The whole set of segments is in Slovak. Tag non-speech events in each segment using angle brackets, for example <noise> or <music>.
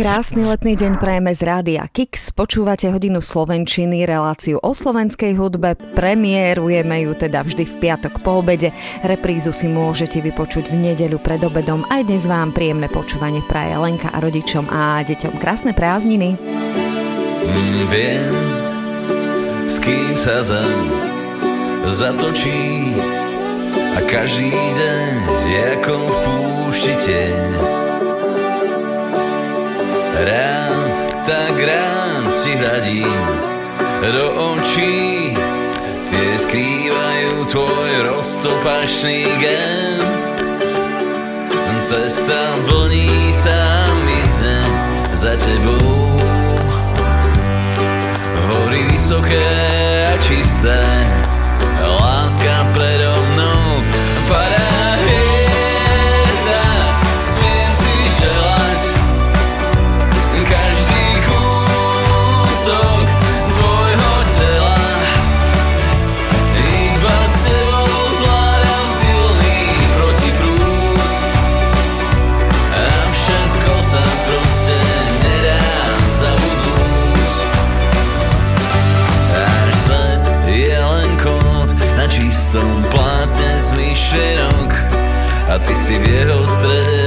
Krásny letný deň prajeme z Rádia Kix. Počúvate hodinu Slovenčiny, reláciu o slovenskej hudbe. Premiérujeme ju teda vždy v piatok po obede. Reprízu si môžete vypočuť v nedeľu pred obedom. Aj dnes vám príjemné počúvanie praje Lenka a rodičom a deťom. Krásne prázdniny. Mm, viem, s kým sa zem zatočí a každý deň je ako v púšti tieň. Rád, tak rád ti hľadím do očí, tie skrývajú tvoj roztopačný gen. Cesta vlní sa mizne za tebou. Hory vysoké a čisté Láska predo mnou A ty si v jeho strede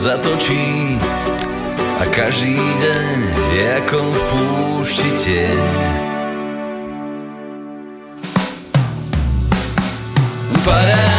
zatočí a každý deň je ako v púšti tieň. Padá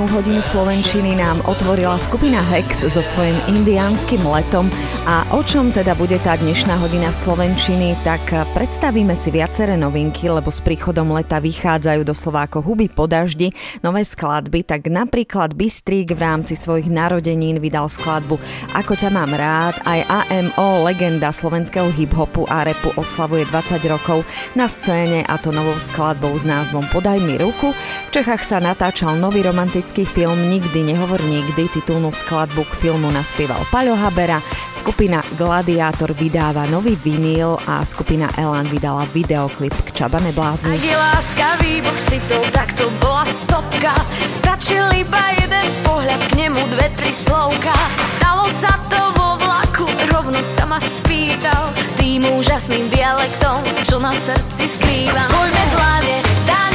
Letnú hodinu Slovenčiny nám otvorila skupina Hex so svojím indiánskym letom. A o čom teda bude tá dnešná hodina Slovenčiny, tak predstavíme si viaceré novinky, lebo s príchodom leta vychádzajú doslova ako huby po daždi nové skladby, tak napríklad Bystrík v rámci svojich narodenín vydal skladbu Ako ťa mám rád, aj AMO, legenda slovenského hiphopu a repu oslavuje 20 rokov na scéne a to novou skladbou s názvom Podaj mi ruku. V Čechách sa natáčal nový romantický film Nikdy nehovor nikdy, titulnú skladbu k filmu naspieval Paľo Habera, skupina Gladiátor vydáva nový viníl a skupina Elan vydala videoklip k Čabane blázni. Ak je láskavý boh citov, tak to bola sopka. Stačil iba jeden pohľad, k nemu dve, tri slovka. Stalo sa to vo vlaku, rovno sa ma spýtal. Tým úžasným dialektom, čo na srdci skrývam. Poďme dlane, dane,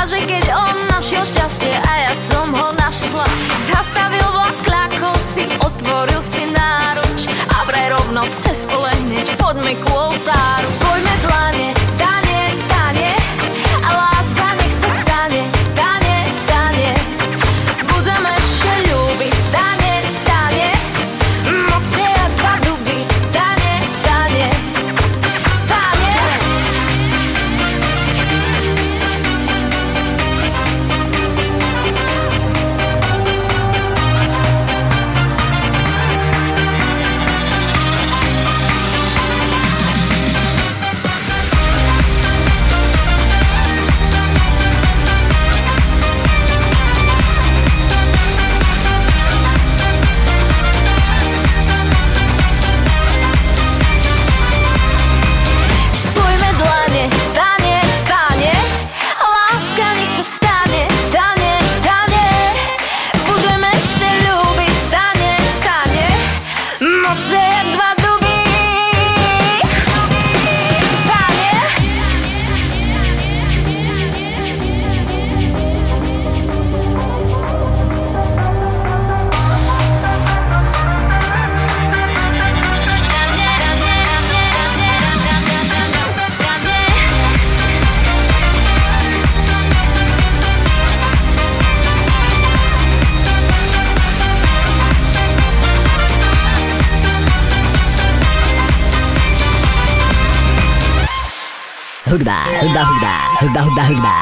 Že keď on našiel šťastie a ja som ho našla Zastavil vlak, kľakol si, otvoril si náruč A vraj rovno cez pole hneď poďme ku oltáru. Spojme dlani hudba, hudba, hudba, hudba, hudba, hudba.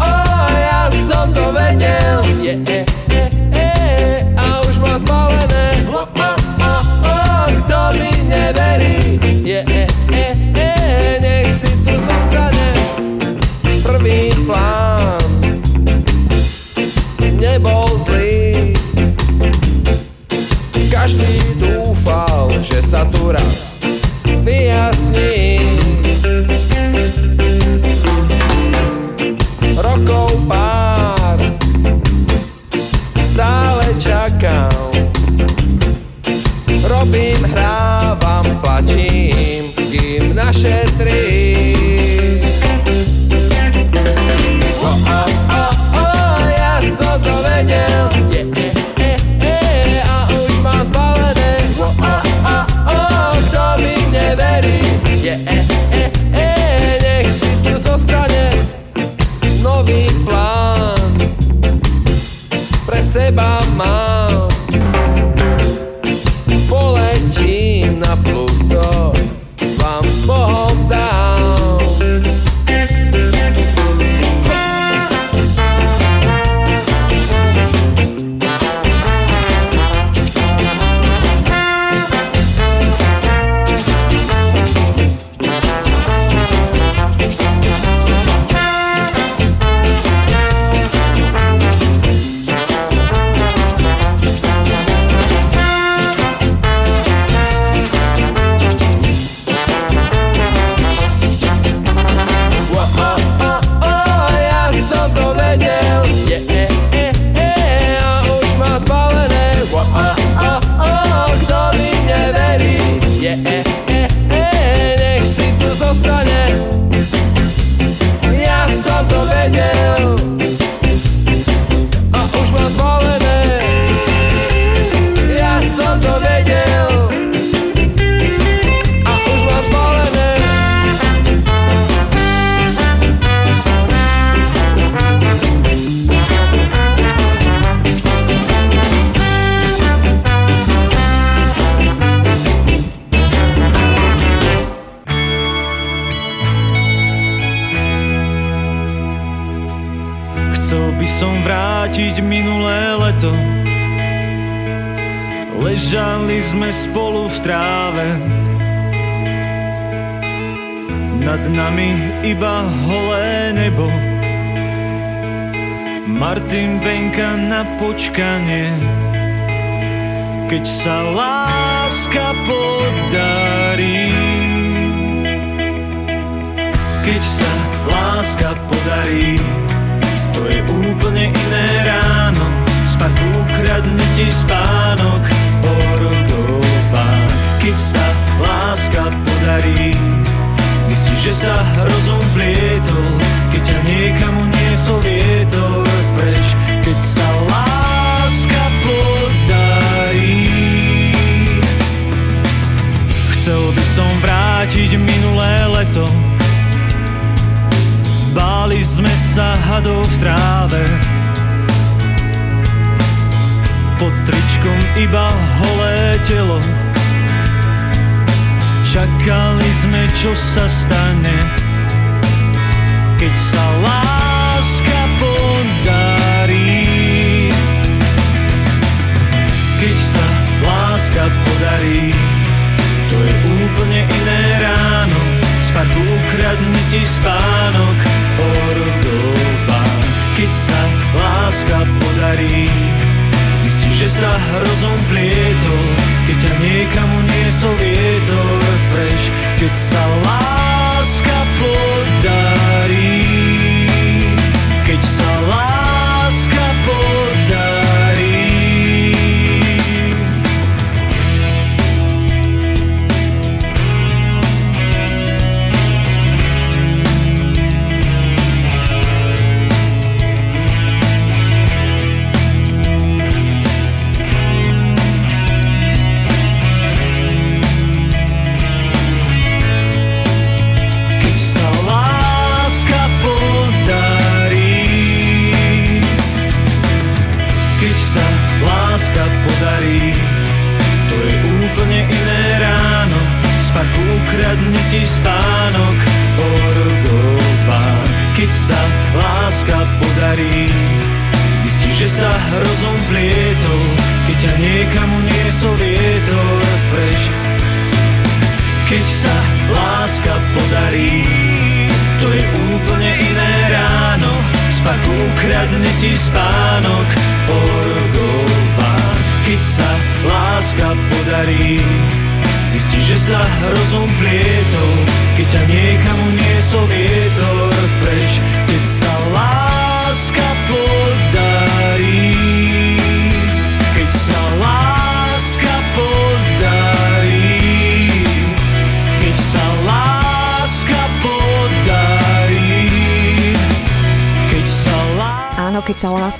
Oh, ja som to vedel, yeah.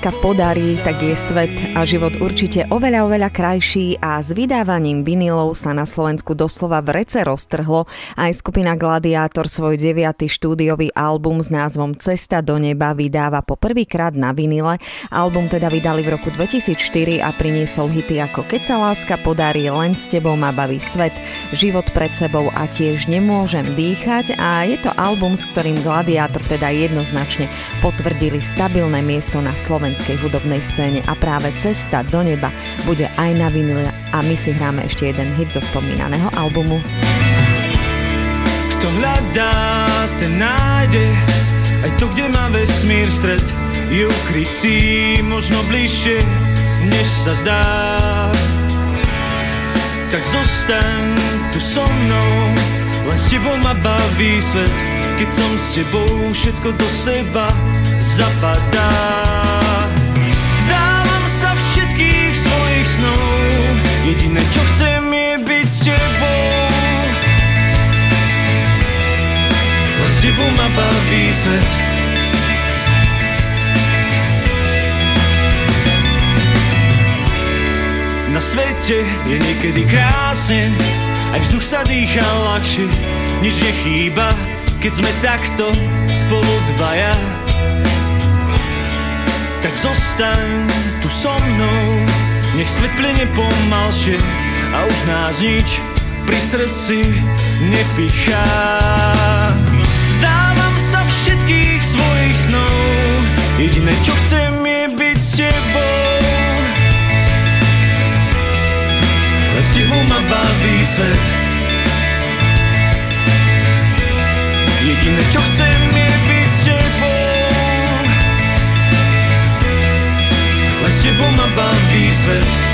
Láska podarí, tak je svet a život určite oveľa, oveľa krajší a s vydávaním vinilov sa na Slovensku doslova v rece roztrhlo. Aj skupina Gladiátor svoj deviatý štúdiový album s názvom Cesta do neba vydáva po prvýkrát na vinile. Album teda vydali v roku 2004 a priniesol hity ako Keď sa láska podarí, len s tebou ma baví svet, život pred sebou a tiež nemôžem dýchať a je to album, s ktorým Gladiátor teda jednoznačne potvrdili stabilné miesto na slovenskej hudobnej scéne a práve Cesta do neba bude aj na vinile a my si hráme ešte jeden hit zo spomínaného albumu. Kto hľadá, ten nájde. Aj to, kde má vesmír stred Je ukrytý možno bližšie, než sa zdá. Tak zostaň tu so mnou Len s tebou ma baví svet. Keď som s tebou, všetko do seba zapadá snov Jediné, čo chcem je byť s tebou. S tebou ma baví svet. Na svete je niekedy krásne Aj vzduch sa dýcha ľahšie Nič nechýba, keď sme takto spolu dvaja. Tak zostaň tu so mnou Nech svet plene pomalšie A už nás nič pri srdci nepichá. Vzdávam sa všetkých svojich snov. Jediné čo chcem je byť s tebou. Len s tebou ma baví svet. Jediné čo chcem je byť Ma baví svet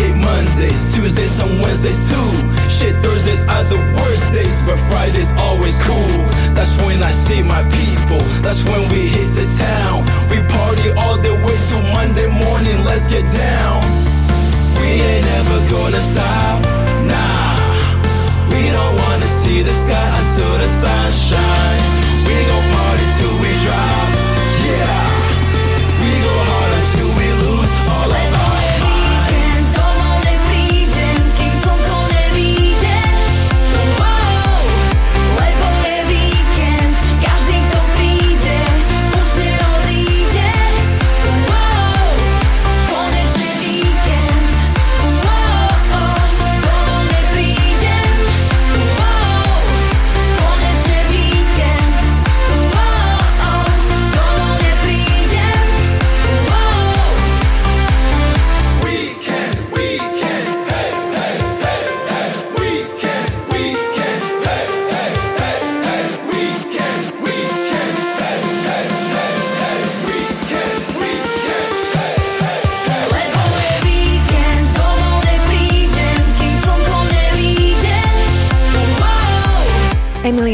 Hate Mondays, Tuesdays, some Wednesdays too. Shit, Thursdays are the worst days, but Friday's always cool. That's when I see my people. That's when we hit the town. We party all the way till Monday morning. Let's get down. We ain't never gonna stop. Nah, we don't wanna see the sky until the sun shine. We gon' party till we drop. Yeah, we go hard until we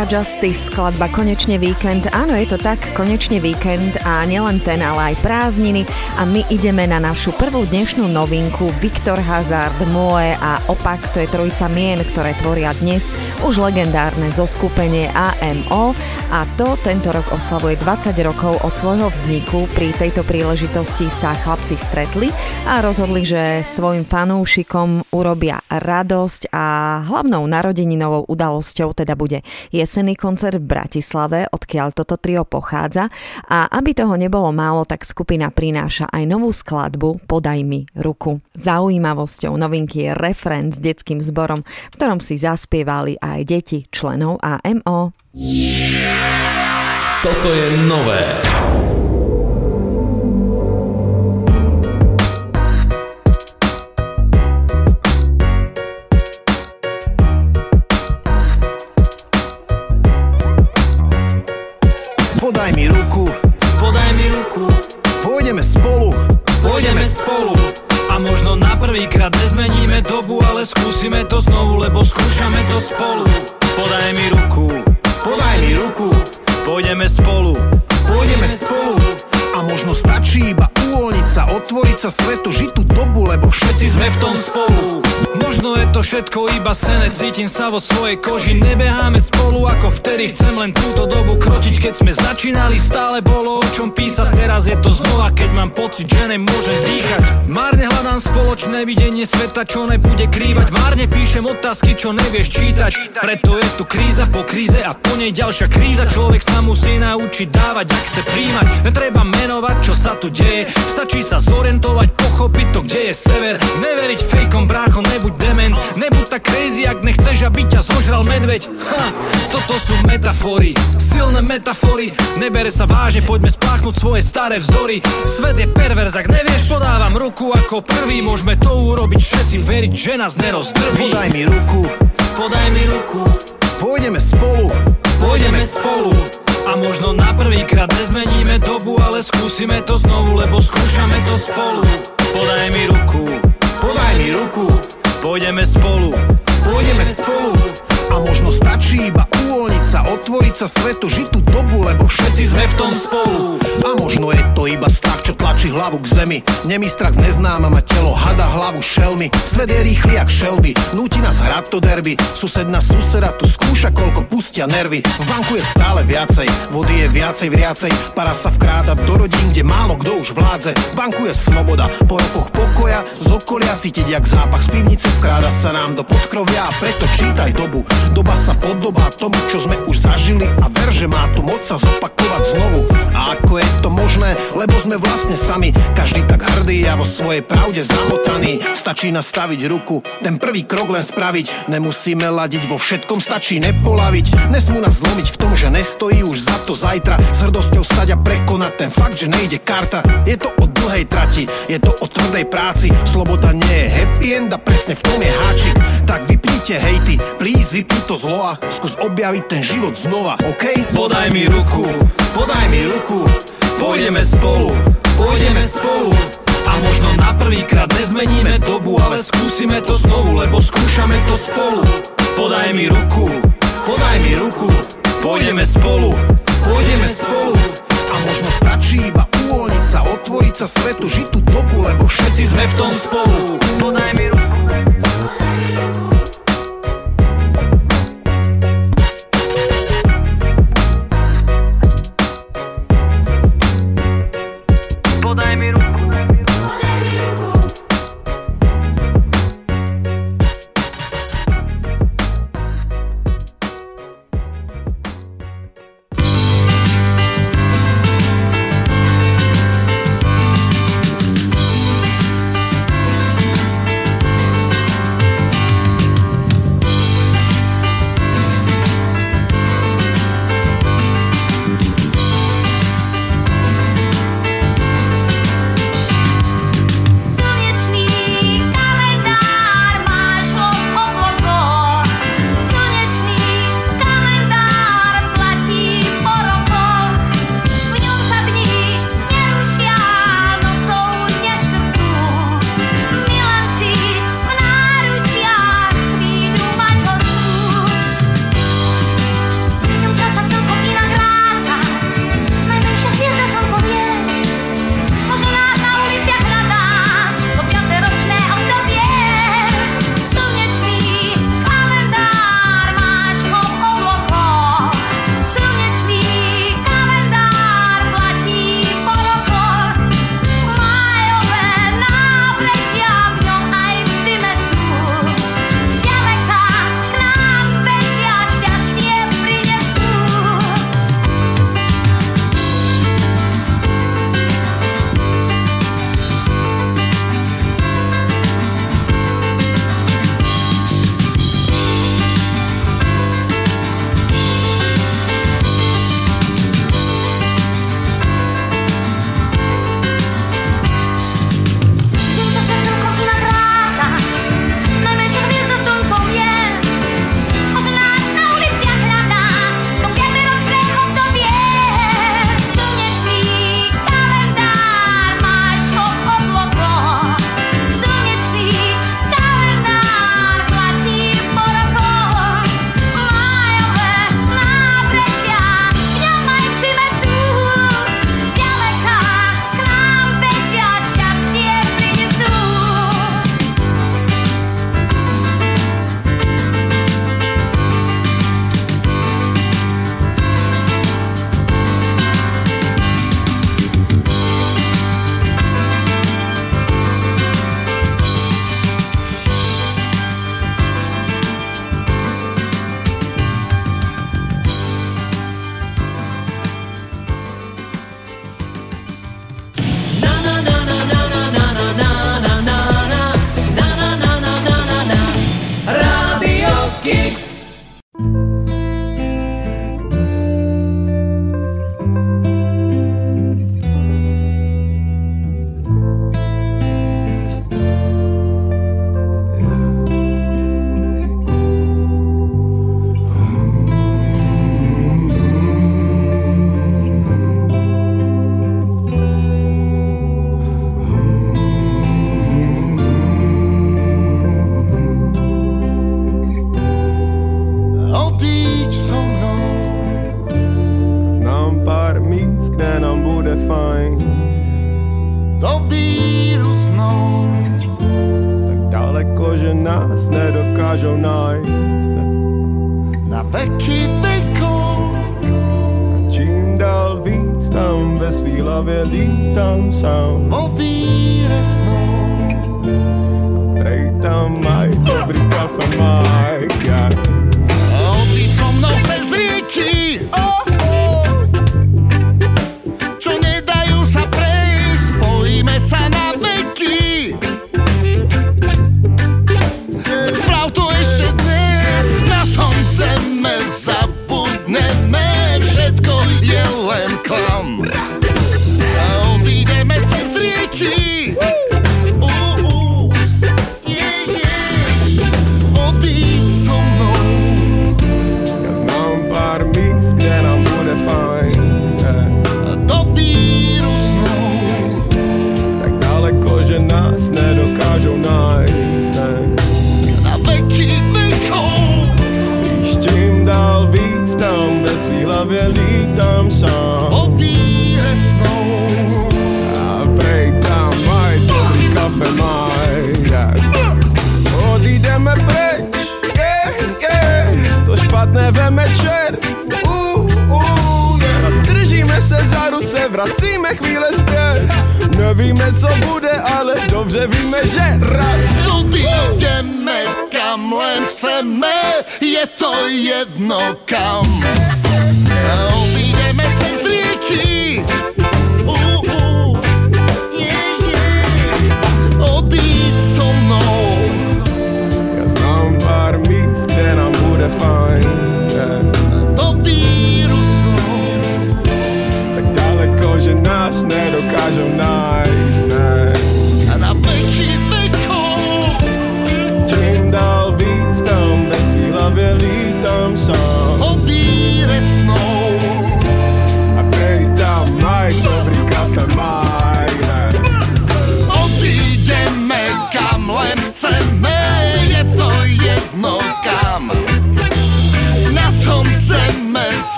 Emilia Justice, skladba Konečne víkend. Áno, je to tak, konečne víkend a nielen ten, ale aj prázdniny. A my ideme na našu prvú dnešnú novinku Viktor Hazard, Moe a Opak, to je trojica mien, ktoré tvoria dnes už legendárne zoskupenie AMO a to tento rok oslavuje 20 rokov od svojho vzniku. Pri tejto príležitosti sa chlapci stretli a rozhodli, že svojim fanúšikom urobia radosť a hlavnou narodeninovou udalosťou teda bude jesenný koncert v Bratislave, odkiaľ toto trio pochádza a aby toho nebolo málo, tak skupina prináša aj novú skladbu Podaj mi ruku. Zaujímavosťou novinky je refrén s detským zborom, v ktorom si zaspievali aj deti členov AMO. Toto je nové. Podaj mi ruku, Podaj mi ruku, pôjdeme spolu. pôjdeme spolu A možno na prvýkrát nezmeníme dobu Ale skúsime to znovu, lebo skúšame spolu Podaj mi ruku, Podaj mi ruku, pôjdeme spolu pôjdeme spolu. A možno stačí iba uvoľniť sa, otvoriť sa svetu, žiť tú dobu, lebo všetci sme v tom spolu. Možno je to všetko iba sene, cítim sa vo svojej koži. Nebeháme spolu ako vtedy, chcem len túto dobu krotiť. Keď sme začínali, stále bolo o čom písať. Teraz je to znova, keď mám pocit, že nemôžem dýchať. Márne hľadám spoločné videnie sveta, čo nebude krývať. Márne píšem otázky, čo nevieš čítať. Preto je tu kríza po kríze a po nej ďalšia kríza. Človek sa musí naučiť dávať, ak chce príjmať. Netreba menovať, čo sa tu deje. Stačí sa zorientovať, pochopiť to, kde je sever. Neveriť fejkom, brácho, nebuď dement Nebuď tak crazy, ak nechceš, aby ťa zožral medveď. Ha, Toto sú metafory, silné metafory. Nebere sa vážne, poďme spláchnuť svoje staré vzory. Svet je perverz, ak nevieš, podávam ruku ako prvý. Môžeme to urobiť všetci, veriť, že nás nerozdrví. Podaj mi ruku, Podaj mi ruku, pôjdeme spolu. pôjdeme spolu. A možno na prvýkrát nezmeníme dobu, ale skúsime to znovu, lebo skúšame to spolu. Zemi. Nemý strach z neznáma, má telo hada hlavu šelmy. Svet je rýchly jak šelby, núti nás hrať to derby. Sused na suseda tu skúša, koľko pustia nervy. V banku je stále viacej, vody je viacej vriacej. Para sa vkráda do rodín, kde málo kto už vládze. V banku je sloboda, po rokoch pokoja, z okolia cítiť jak zápach z pivnice. Vkráda sa nám do podkrovia a preto čítaj dobu. Doba sa podobá tomu, čo sme už zažili a ver, že má tu moc sa zopakovať znovu. A ako je to možné, lebo sme vlastne sami, každý tak hrdý a vo svojej pravde zamotaný. Stačí nastaviť ruku, ten prvý krok len spraviť, nemusíme ladiť vo všetkom, stačí nepolaviť. Nesmú nás zlomiť v tom, že nestojí už za to zajtra, s hrdosťou stať a prekonať ten fakt, že nejde karta. Je to o dlhej trati, je to o tvrdej práci, sloboda nie je happy end a presne v tom je háčik. Tak vypnite hejty, please vypni to zlo a skús objaviť ten život znova, OK? Podaj mi ruku, podaj mi ruku, pôjdeme spolu, pôjdeme spolu. A možno na prvýkrát nezmeníme dobu, ale skúsime to znovu, lebo skúšame to spolu. Podaj mi ruku, podaj mi ruku, pôjdeme spolu, pôjdeme spolu. A možno stačí iba uvoľniť sa, otvoriť sa svetu, žiť tú dobu, lebo všetci sme v tom spolu. Podaj mi ruku. Podaj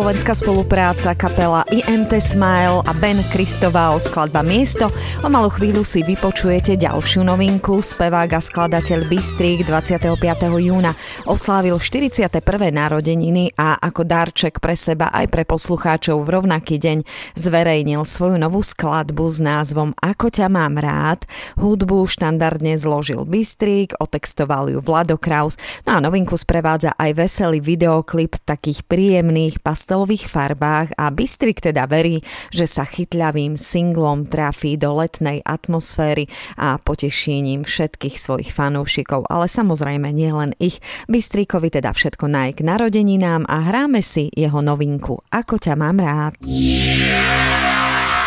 Československá spolupráca, kapela IMT Smile a Ben Kristoval skladba Miesto. O malú chvíľu si vypočujete ďalšiu novinku. Spevák a skladateľ Bystrik 25. júna oslávil 41. narodeniny a ako darček pre seba aj pre poslucháčov v rovnaký deň zverejnil svoju novú skladbu s názvom Ako ťa mám rád. Hudbu štandardne zložil Bystrik, otextoval ju Vlado Kraus, no a novinku sprevádza aj veselý videoklip takých príjemných pastelových farbách a Bystrik teda verí, že sa chytľavým singlom trafí do letnej atmosféry a poteší ním všetkých svojich fanúšikov, ale samozrejme nie len ich. Bystrikovi teda všetko naj k narodeninám a hráme si jeho novinku Ako ťa mám rád.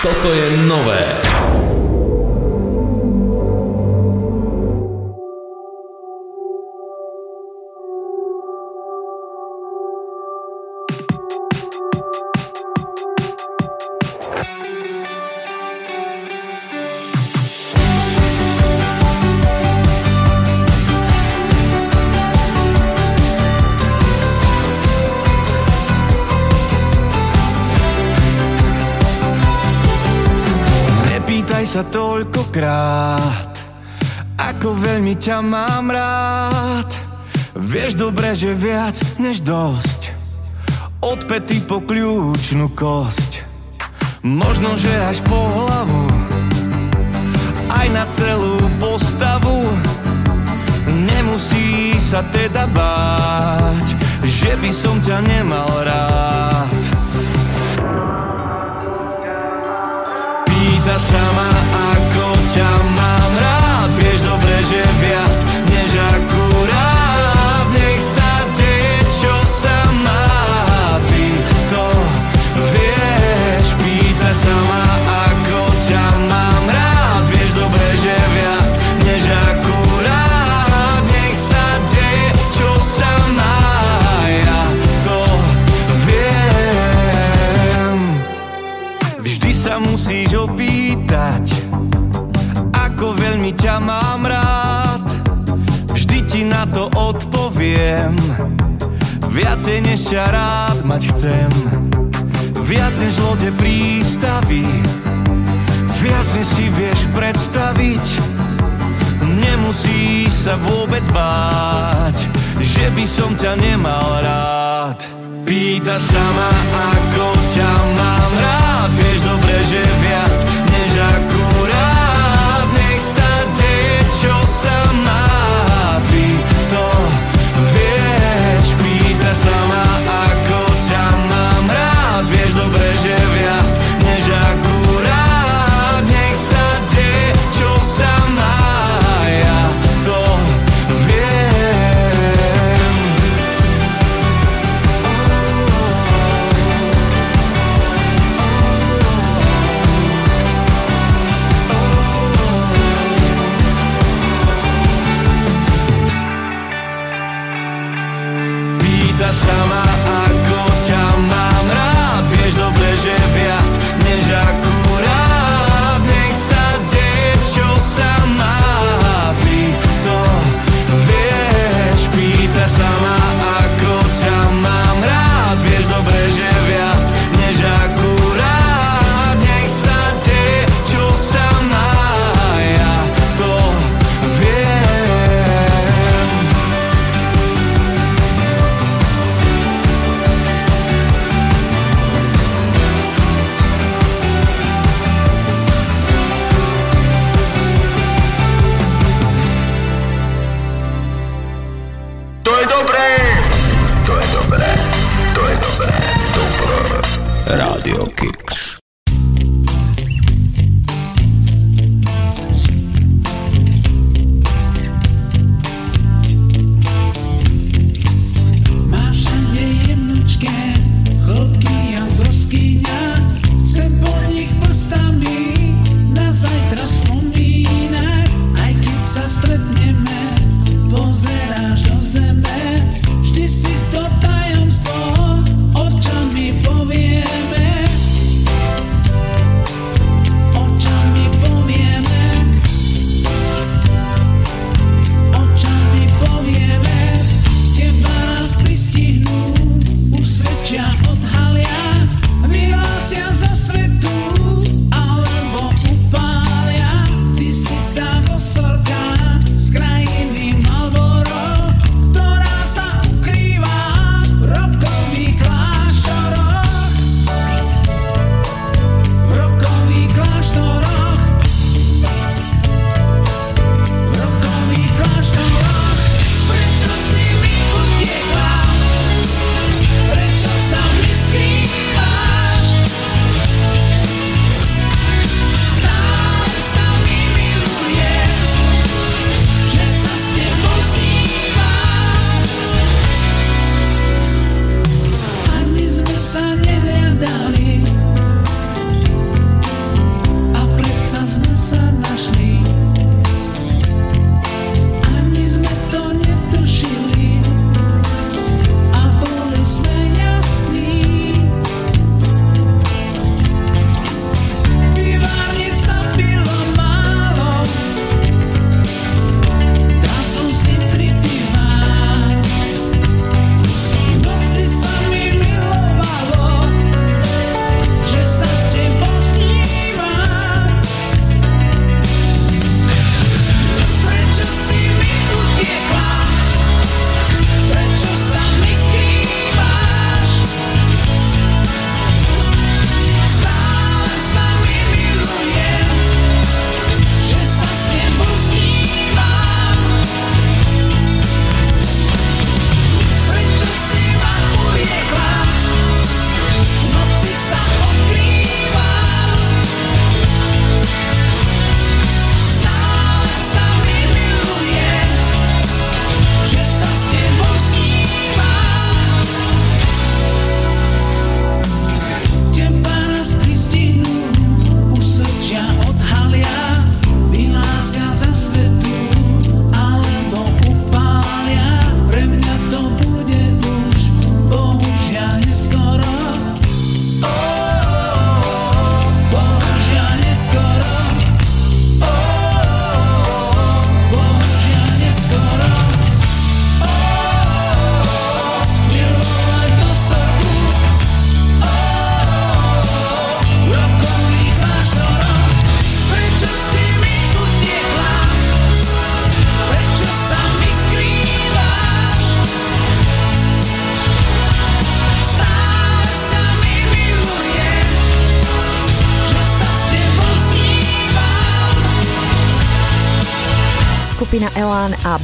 Toto je nové. Sa toľkokrát, ako veľmi ťa mám rád. Vieš dobre, že viac než dosť. Od pety po kľúčnú kosť. Možno, že až po hlavu, aj na celú postavu. Nemusí sa teda báť, že by som ťa nemal rád. Pýta sa ma, ako ťa mám rád viem Viacej než ťa rád mať chcem. Viac než lode prístavy. Viac než si vieš predstaviť. Nemusíš sa vôbec báť Že by som ťa nemal rád. Pýtaš sa ma, ako ťa mám rád. Vieš dobre, že viac než akurát. Nech sa deje, čo sa má.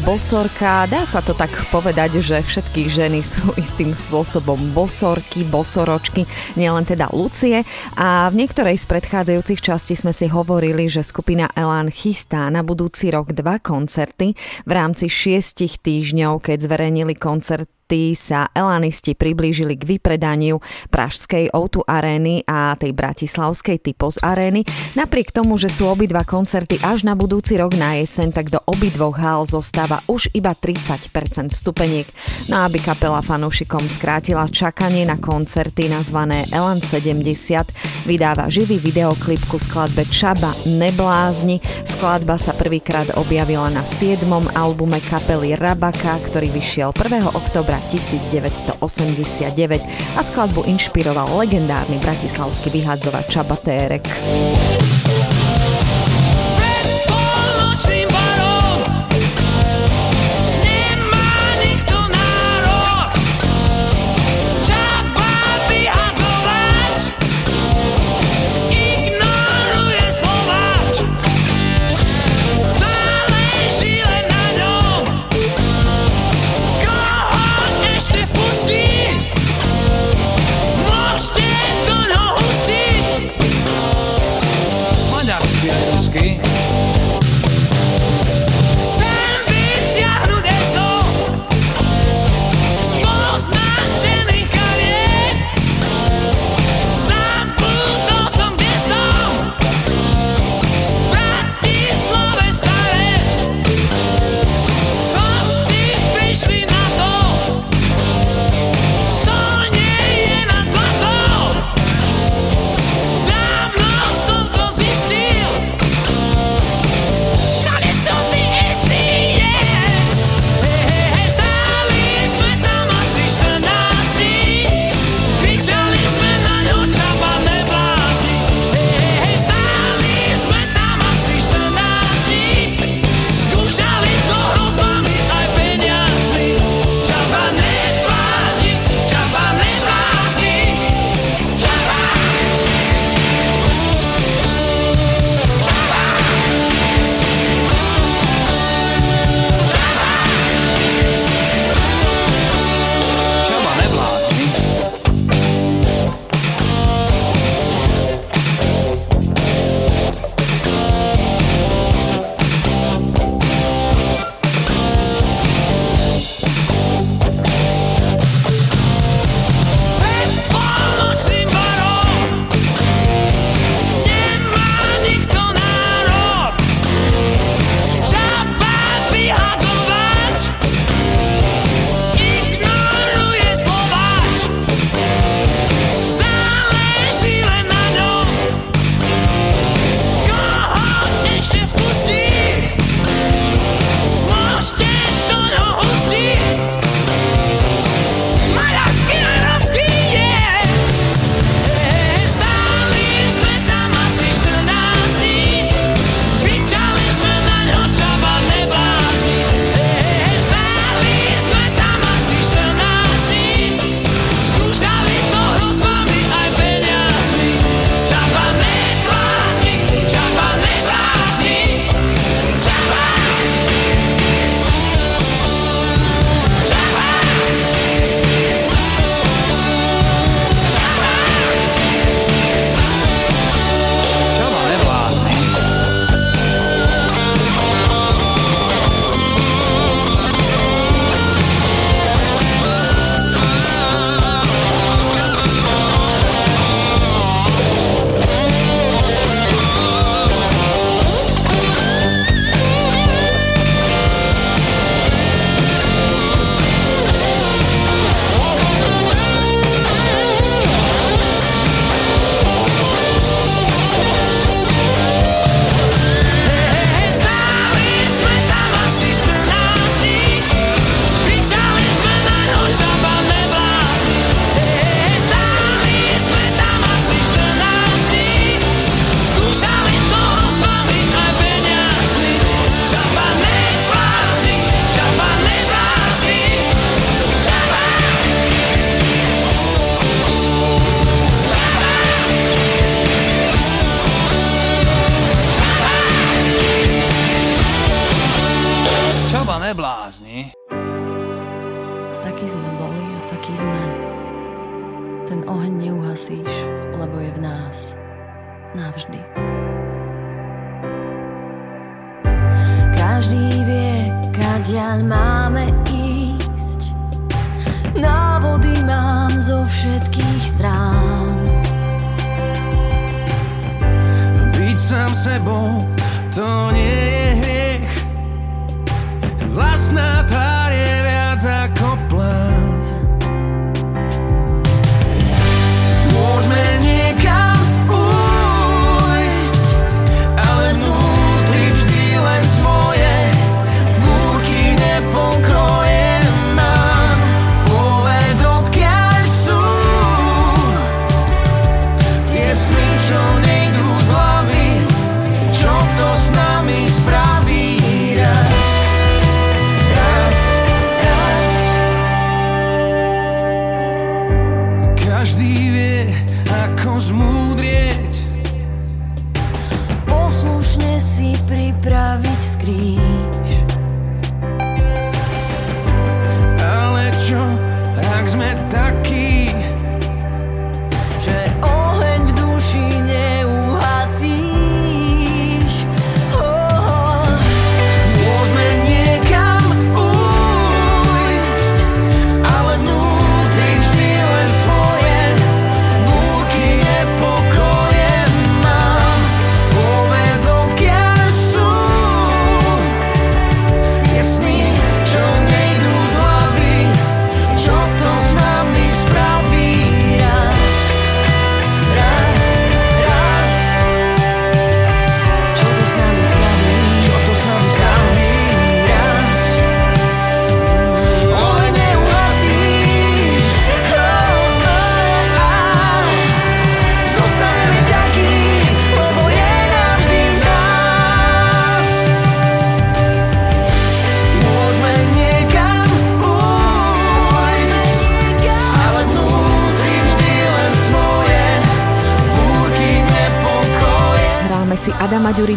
Bosorka. Dá sa to tak povedať, že všetky ženy sú <laughs> istým spôsobom bosorky, bosoročky, nielen teda Lucie. A v niektorej z predchádzajúcich častí sme si hovorili, že skupina Elán chystá na budúci rok dva koncerty v rámci šiestich týždňov, keď zverejnili koncert koncerty sa Elanisti priblížili k vypredaniu Pražskej O2 arény a tej Bratislavskej Typos arény. Napriek tomu, že sú obidva koncerty až na budúci rok na jeseň, tak do obidvoch hál zostáva už iba 30% vstupeniek. No aby kapela fanúšikom skrátila čakanie na koncerty nazvané Elan 70, vydáva živý videoklip ku skladbe Čaba Neblázni. Skladba sa prvýkrát objavila na 7. albume kapely Rabaka, ktorý vyšiel 1. oktobra 1989 a skladbu inšpiroval legendárny bratislavský vyhadzovač Čaba Térek.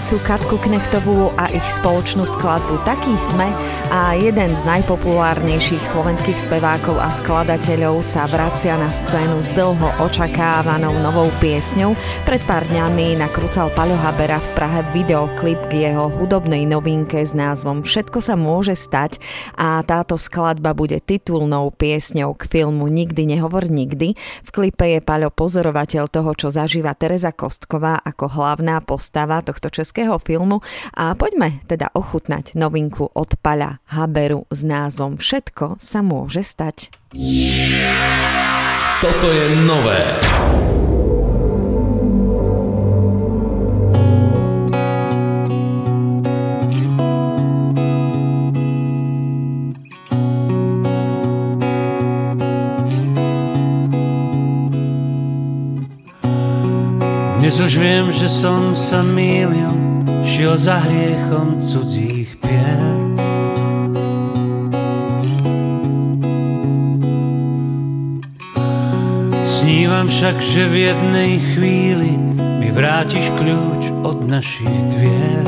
Ďuricu, Katku Knechtovú a ich spoločnú skladbu Taký sme a jeden z najpopulárnejších slovenských spevákov a skladateľov sa vracia na scénu s dlho očakávanou novou piesňou. Pred pár dňami nakrúcal Paľo Habera v Prahe videoklip k jeho hudobnej novinke s názvom Všetko sa môže stať a táto skladba bude titulnou piesňou k filmu Nikdy nehovor nikdy. V klipe je Paľo pozorovateľ toho, čo zažíva Tereza Kostková ako hlavná postava tohto českého filmu a poďme teda ochutnať novinku od Paľa Haberu s názvom Všetko sa môže stať. Toto je nové. Dnes už viem, že som sa mýlil, šiel za hriechom cudzích pier. Snívam však, že v jednej chvíli mi vrátiš kľúč od našich dvier.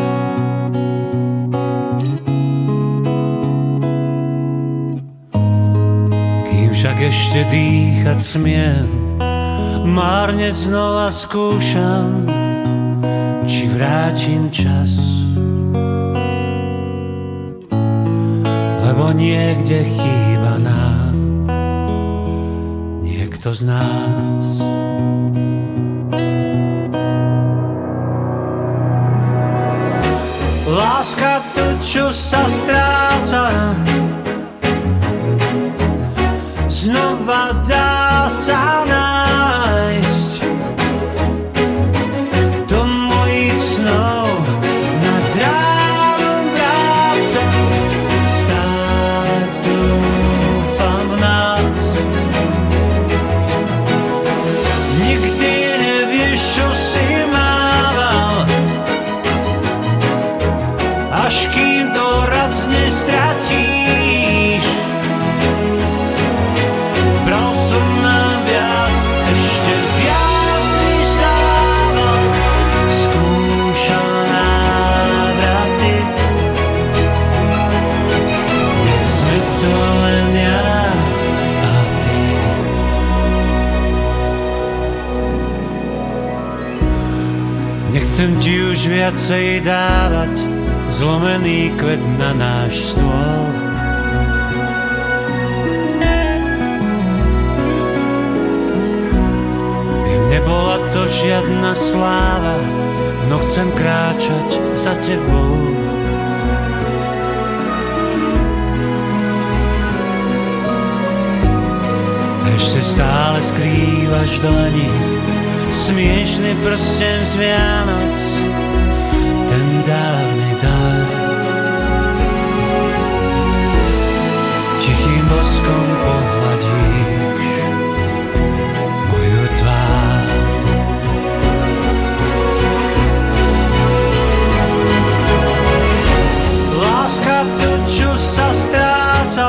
Kým však ešte dýchať smiem, Márne znova skúšam, či vrátim čas. Lebo niekde chýba nám niekto z nás. Láska to, čo sa stráca, znova dá sa nájsť do už viacej dávať zlomený kvet na náš stôl. Viem, nebola to žiadna sláva, no chcem kráčať za tebou. Ešte stále skrývaš dlani smiešný prsten z Vianoc, ten dávny dar. Tichým boskom pohľadíš moju tvár. Láska to, čo sa stráca,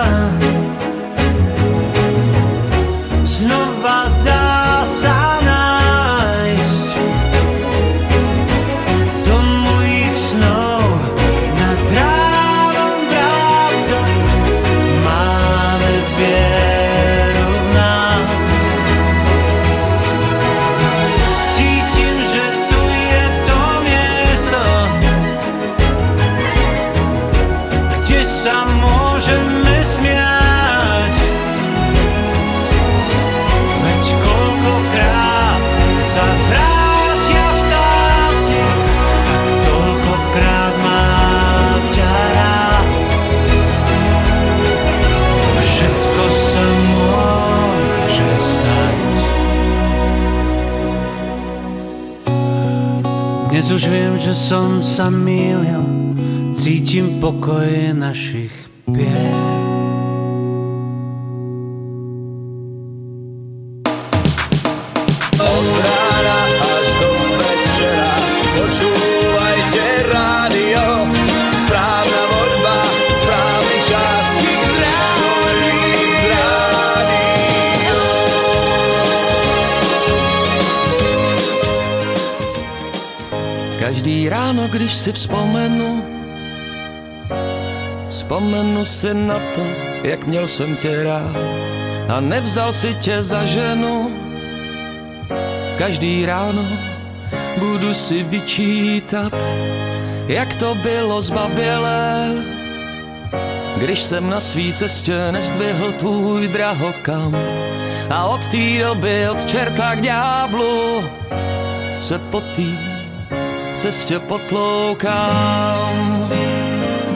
znova Dnes už viem, že som sa mýlil, cítim pokoj našich ráno, když si vzpomenu, vzpomenu si na to, jak měl jsem tě rád. A nevzal si tě za ženu. Každý ráno budu si vyčítat, jak to bylo zbabělé, když jsem na svý cestě nezdvihl tvůj drahokam a od té doby od čerta k ďáblu se po cestě potloukám.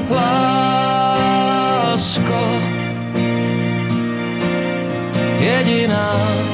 Lásko, jediná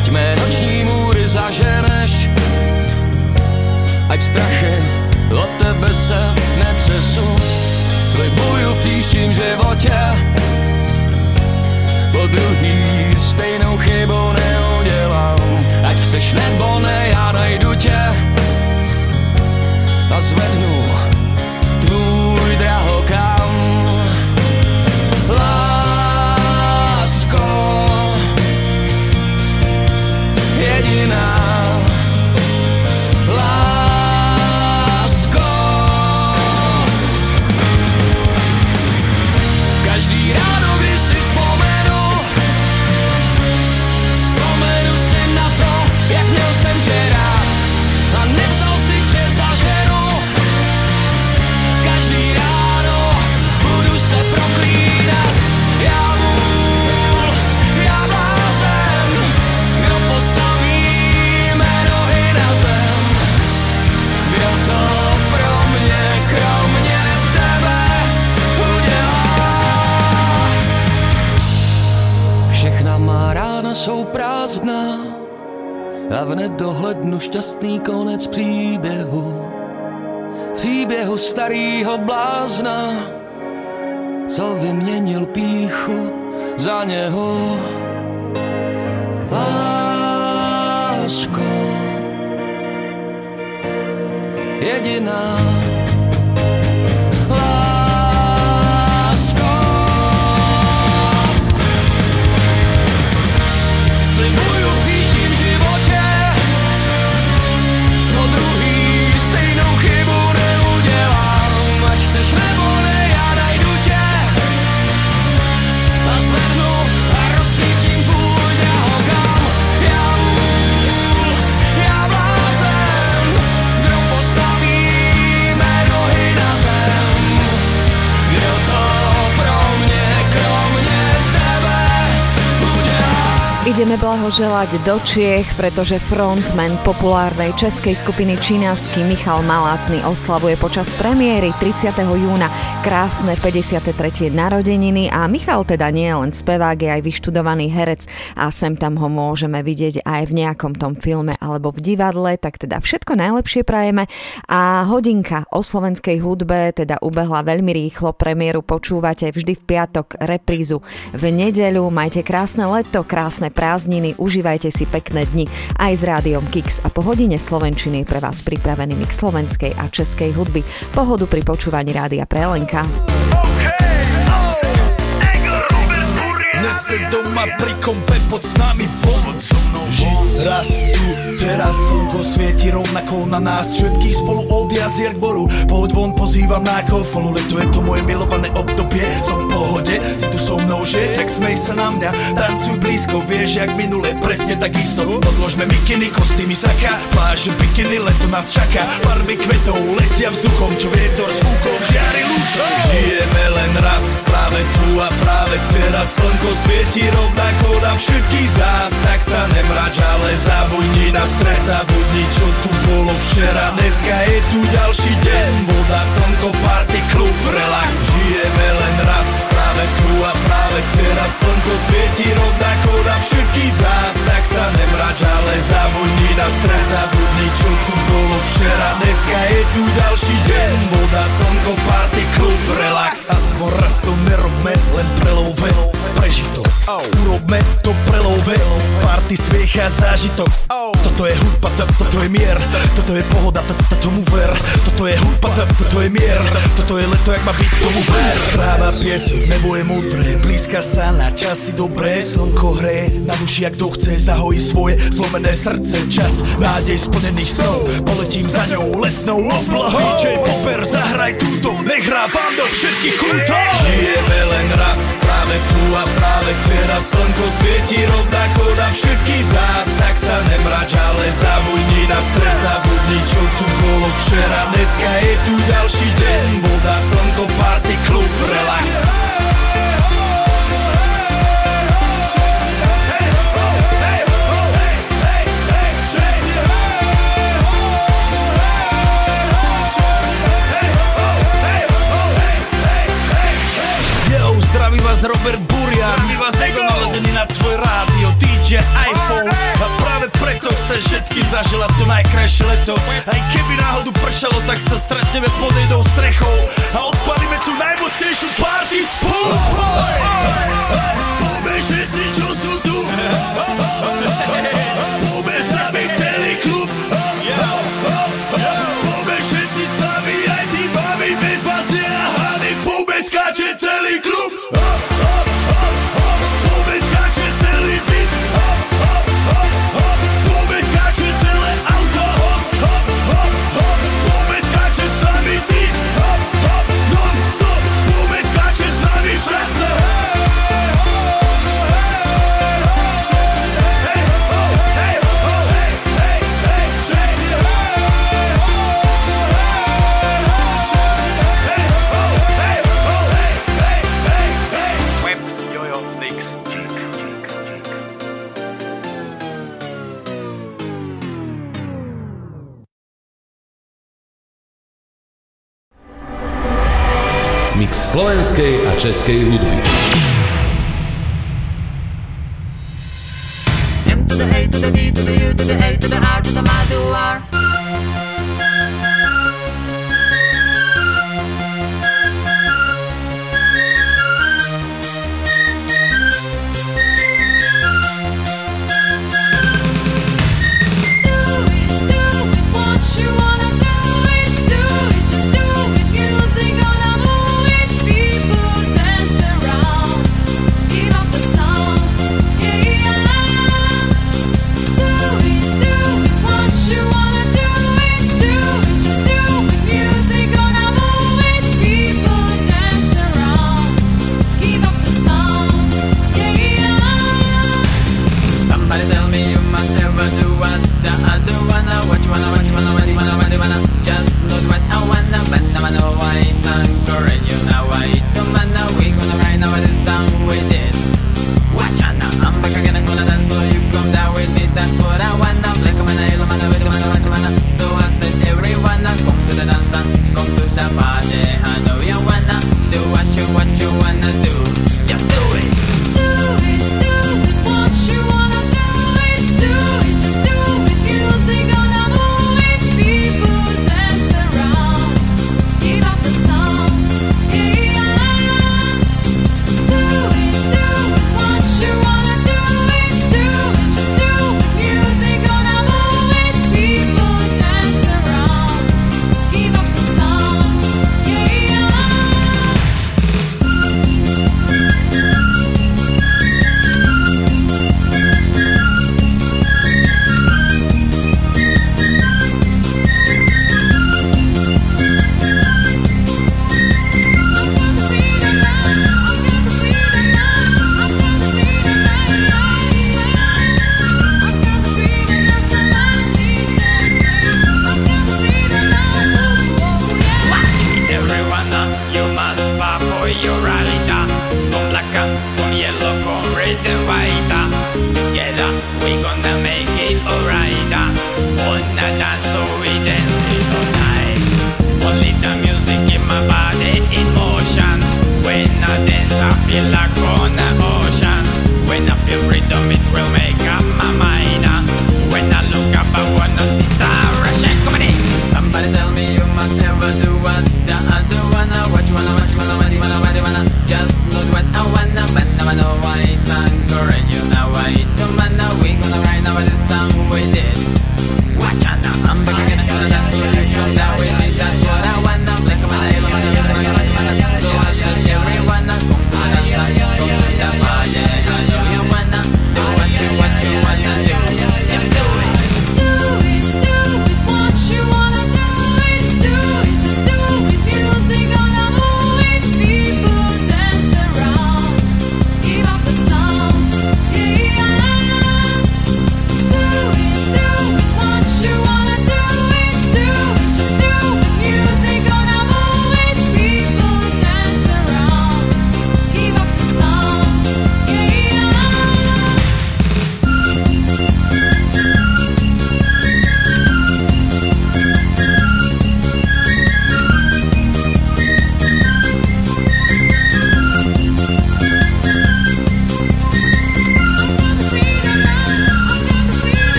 ať mé noční můry zaženeš, ať strachy od tebe se netřesu. Slibuju v příštím životě, po druhý stejnou chybou neudělám. Ať chceš nebo ne, já najdu tě a zvednu a v nedohlednu šťastný konec příběhu. Příběhu starýho blázna, co vyměnil píchu za něho. Lásko, jediná. Ideme blahoželať do Čiech, pretože frontman populárnej českej skupiny Činasky Michal Malátny oslavuje počas premiéry 30. júna krásne 53. narodeniny a Michal teda nie je len spevák, je aj vyštudovaný herec a sem tam ho môžeme vidieť aj v nejakom tom filme alebo v divadle, tak teda všetko najlepšie prajeme a hodinka o slovenskej hudbe teda ubehla veľmi rýchlo, premiéru počúvate vždy v piatok, reprízu v nedeľu, majte krásne leto, krásne prázdniny, užívajte si pekné dni aj s rádiom Kix a po hodine Slovenčiny pre vás pripravený mix slovenskej a českej hudby. Pohodu pri počúvaní rádia Prelenka. Dnes je doma pri kompe pod nami von Žiť raz tu, teraz slnko svieti rovnako na nás. Všetkých spolu od jazier k boru. Poď von, pozývam na kofolu Leto je to moje milované obdobie. Som v pohode, si tu so mnou, že? Tak smej sa na mňa, tancuj blízko Vieš, jak minule, presne tak isto. Odložme mikiny, kostýmy saka Pláže, bikiny, leto nás čaká. Farby kvetov letia vzduchom Čo vietor s fúkom žiari lúčom. Žijeme len raz, práve tu a práve teraz slnko svieti rovnako na všetkých z nás. Tak sa nemrač, ale zabudni na stres. Zabudni, čo tu bolo včera. Dneska je tu ďalší deň. Voda, slnko, party, klub, relax. Žijeme len raz, práve tu a práve teraz. Slnko svieti rovnako na všetkých z nás. Tak sa nemrač, ale zabudni na stres. Zabudni, čo tu bolo včera. Dneska je tu ďalší deň. Voda, slnko, party, klub, relax. Aspoň raz to nerobme, len Party, smiech a zážitok. Toto je hudba, to- toto je mier. Toto je pohoda, to- to- tomu ver. Toto je hudba, to- toto je mier. Toto je leto, jak má byť, tomu ver. Tráva, piesok, nebo je modré Blízka sa na časy dobré. Slnko hreje na duši, jak to chce Zahojí svoje zlomené srdce. Čas nádej splnených snov. Poletím za ňou letnou oblohou. DJ Popper, zahraj túto. Nech hrá vám do všetkých kútov Žijeme len raz, práve tu a práve teraz Slnko svieti rovnako na všetkých z nás. Tak sa nemrač, ale zabudni na stres. Zabudni, čo tu bolo včera Dneska je tu ďalší deň. Voda, slnko, party, klub, relax vás Robert Burian. Zdraví vás Ego! naladený na tvoj rádio DJ iPhone. A práve preto chceš všetky zaželať to najkrajšie leto. Aj keby náhodu pršalo, tak sa stretneme pod jednou strechou. A odpalíme tu najmocnejšiu party spolu. Poďme všetci, čo sú tu <laughs> slovenskej a českej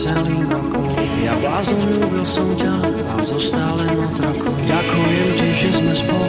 celým rokom Ja blázon, ľúbil som ťa a zostal len otrokom Ďakujem ti, že sme spolu.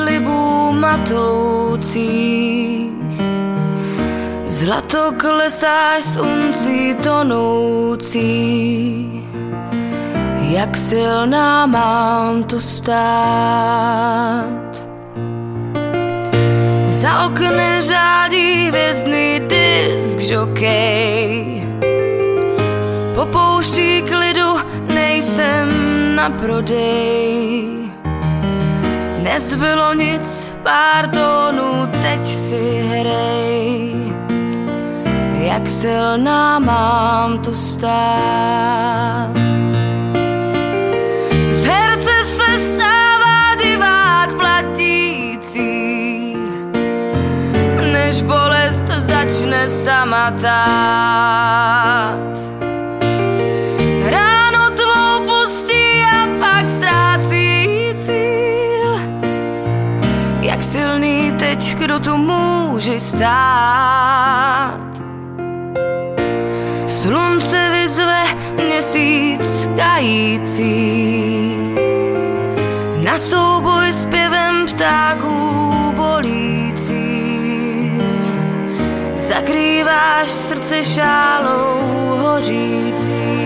slibů matoucích. Zlato klesáš s uncí tonoucí, jak silná mám tu stát. Za okny řádí hvězdný disk žokej, po pouští klidu nejsem na prodej Nezbylo nic, pár pardonu, teď si hrej. Jak silná mám tu stát. Z herce se stává divák platící. Než bolest začne sama tát tu môže stáť. Slunce vyzve měsíc kající na souboj s pěvem ptáků bolícím. Zakrýváš srdce šálou hořící.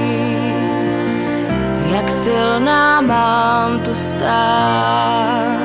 Jak silná mám tu stát.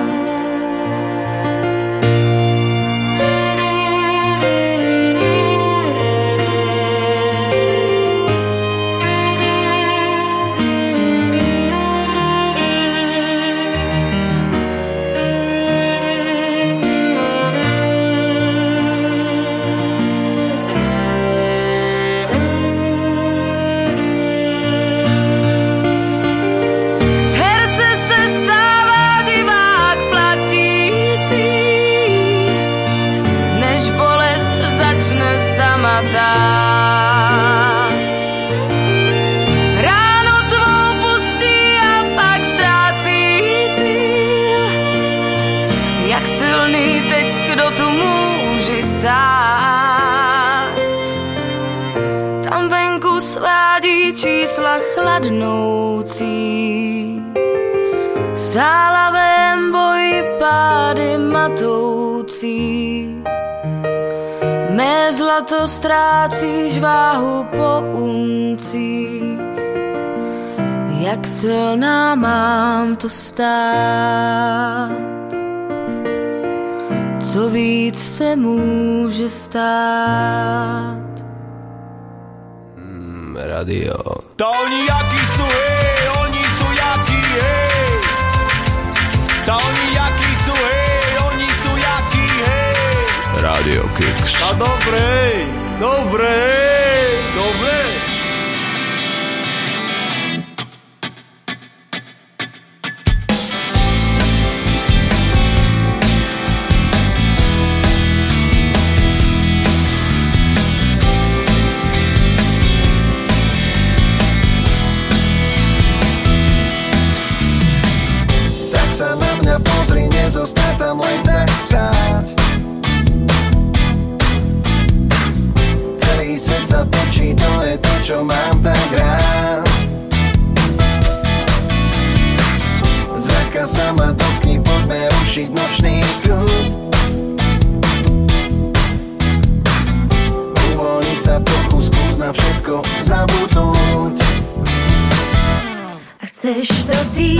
matoucí. Mé zlato ztrácíš váhu po uncích, jak silná mám to stát co víc se může stát. Mm, radio. To oni jaký sú, hej, oni sú jaký, hej. To oni jaký Deu, Kicks. Tá dobrei, dobrei. zničiť nočný prúd Uvoľni sa trochu, skús na všetko zabudnúť A chceš to ty?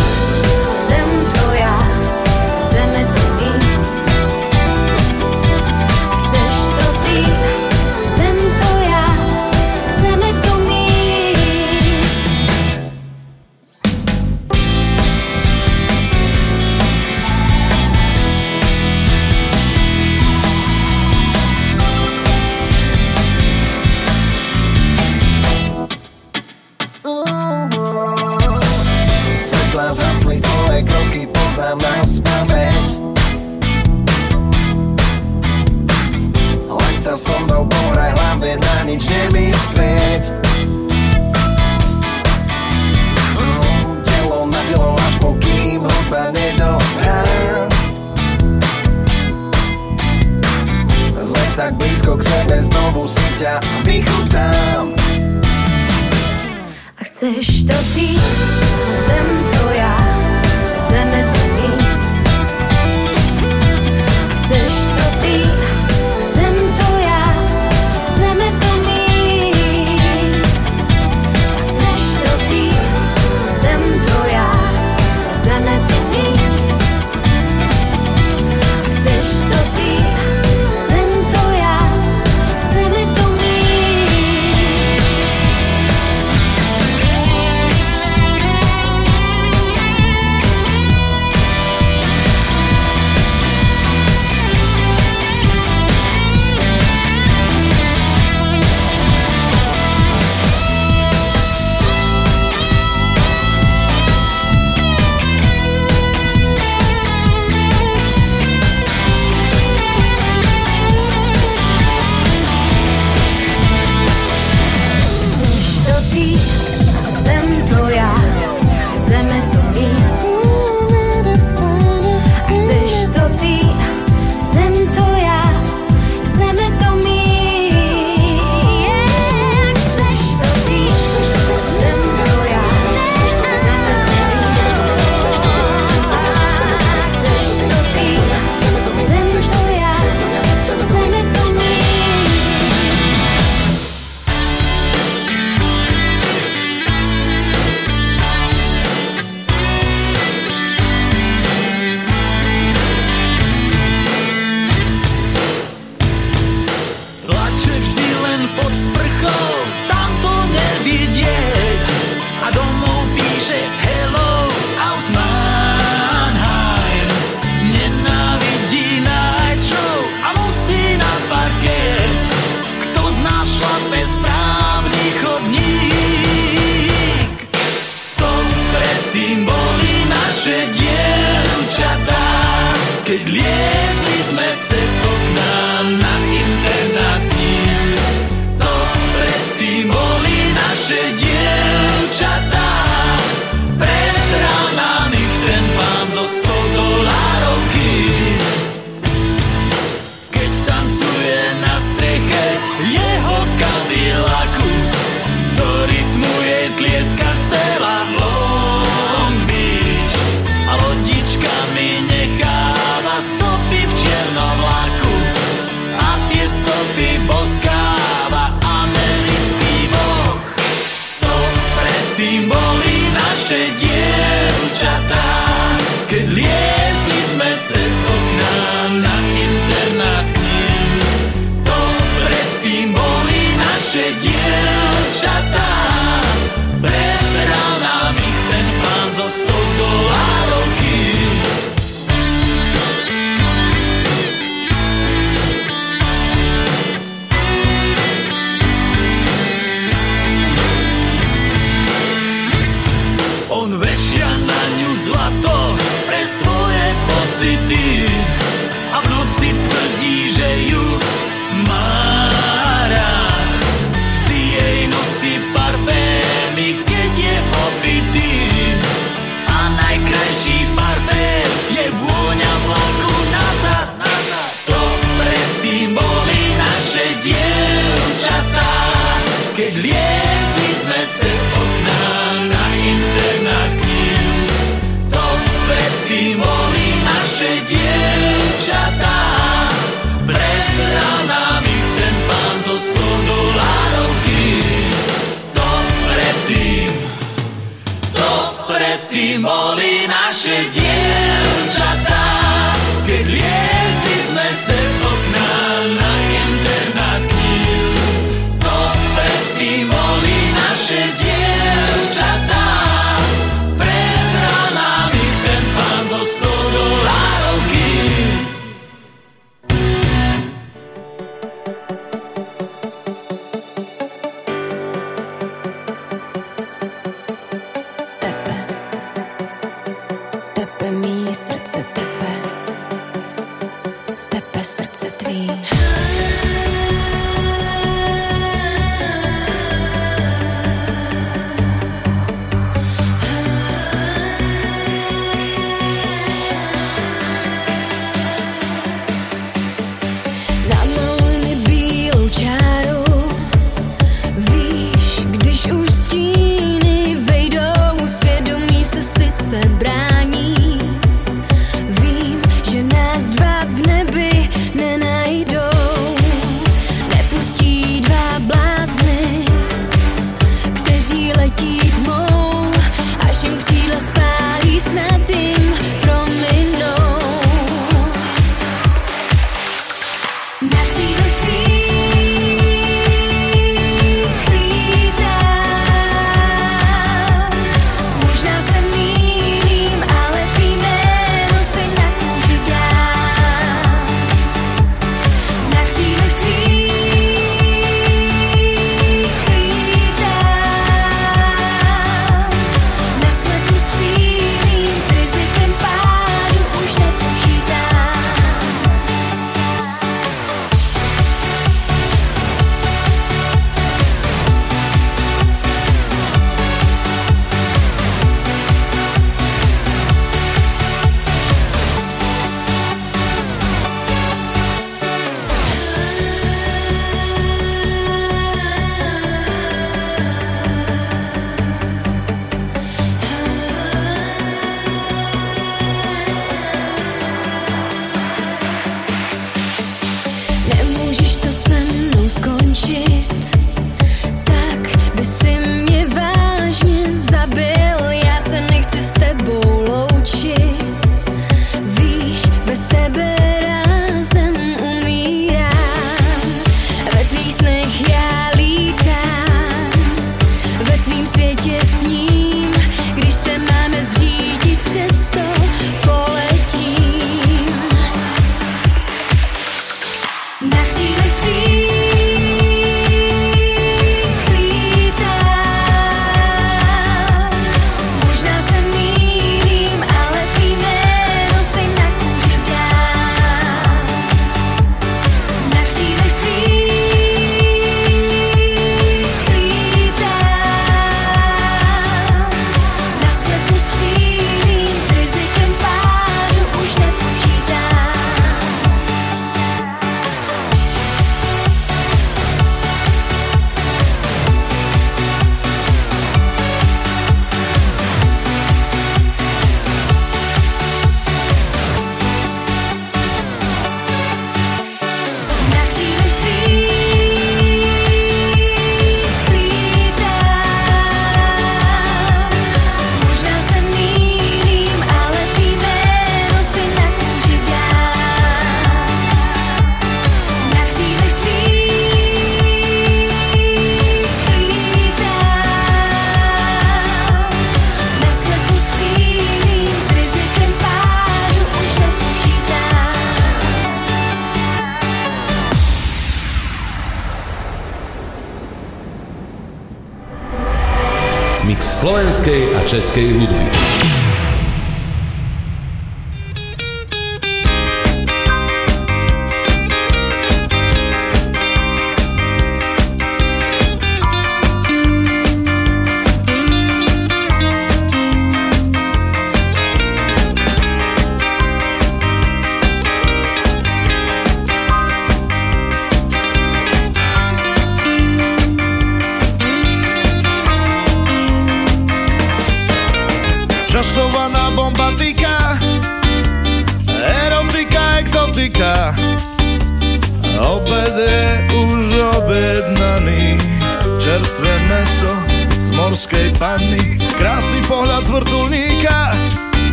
Českej hudby.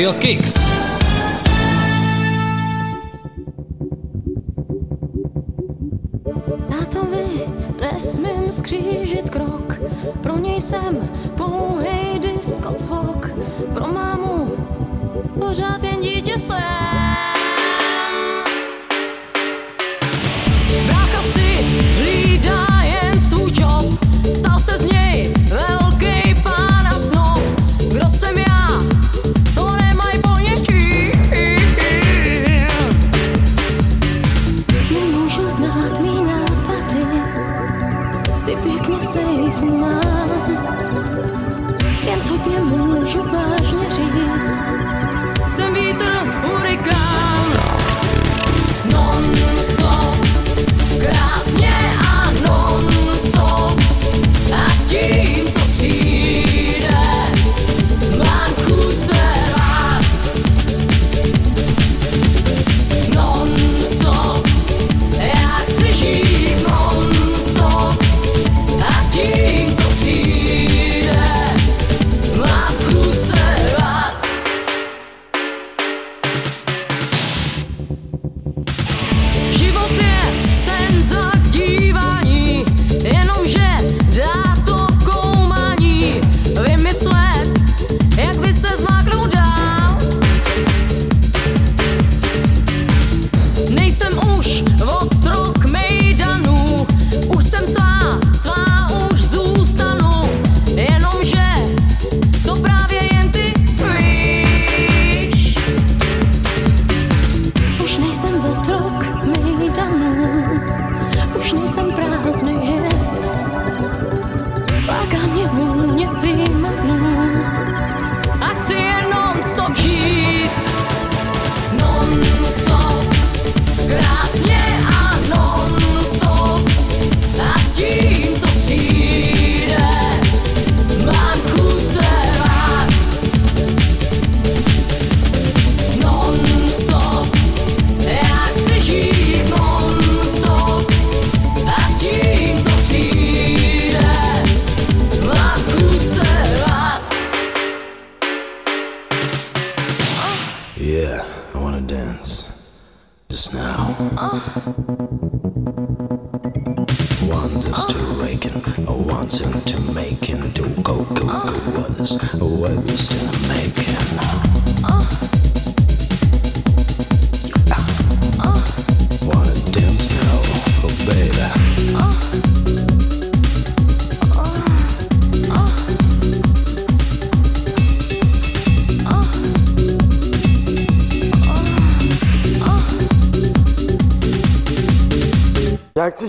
Rádio Kix.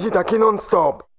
Ja chci žiť taký non-stop. Non-stop,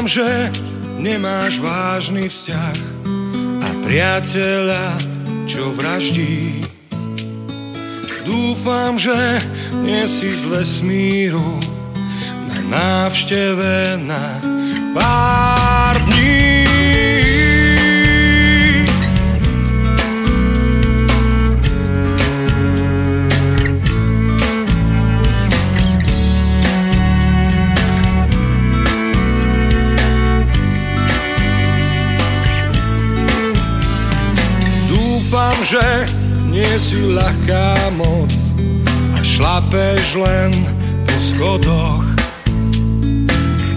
Dúfam, že nemáš vážny vzťah a priateľa, čo vraždí. Dúfam, že nie si z vesmíru na návšteve na pár dní. Že nie si ľahká moc a šlapeš len po schodoch.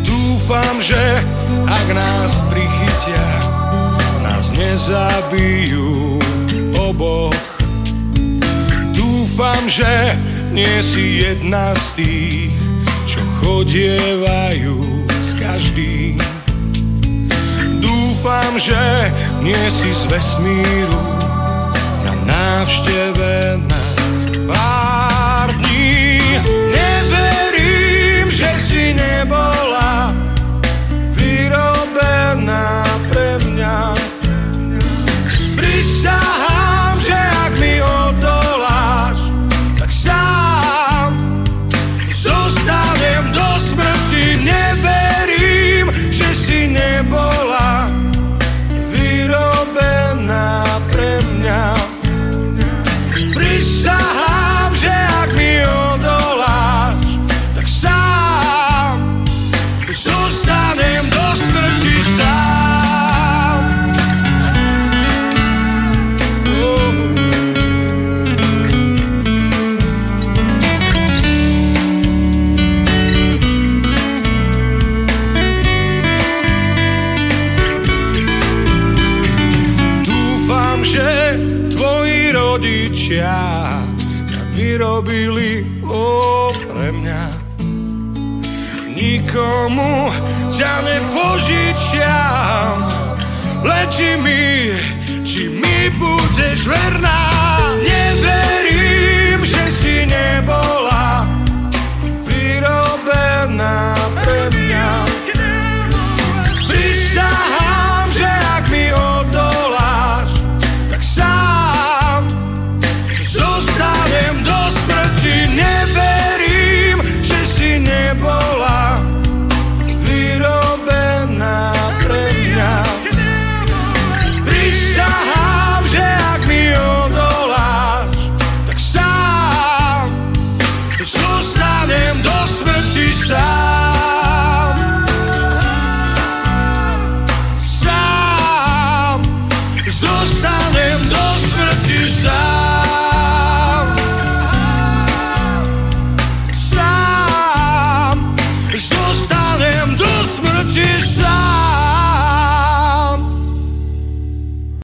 Dúfam, že ak nás prichytia, nás nezabijú oboch. Dúfam, že nie si jedna z tých, čo chodievajú s každým. Dúfam, že nie si z vesmíru návšteve na pár dní. Neverím, že si nebola vyrobená pre mňa.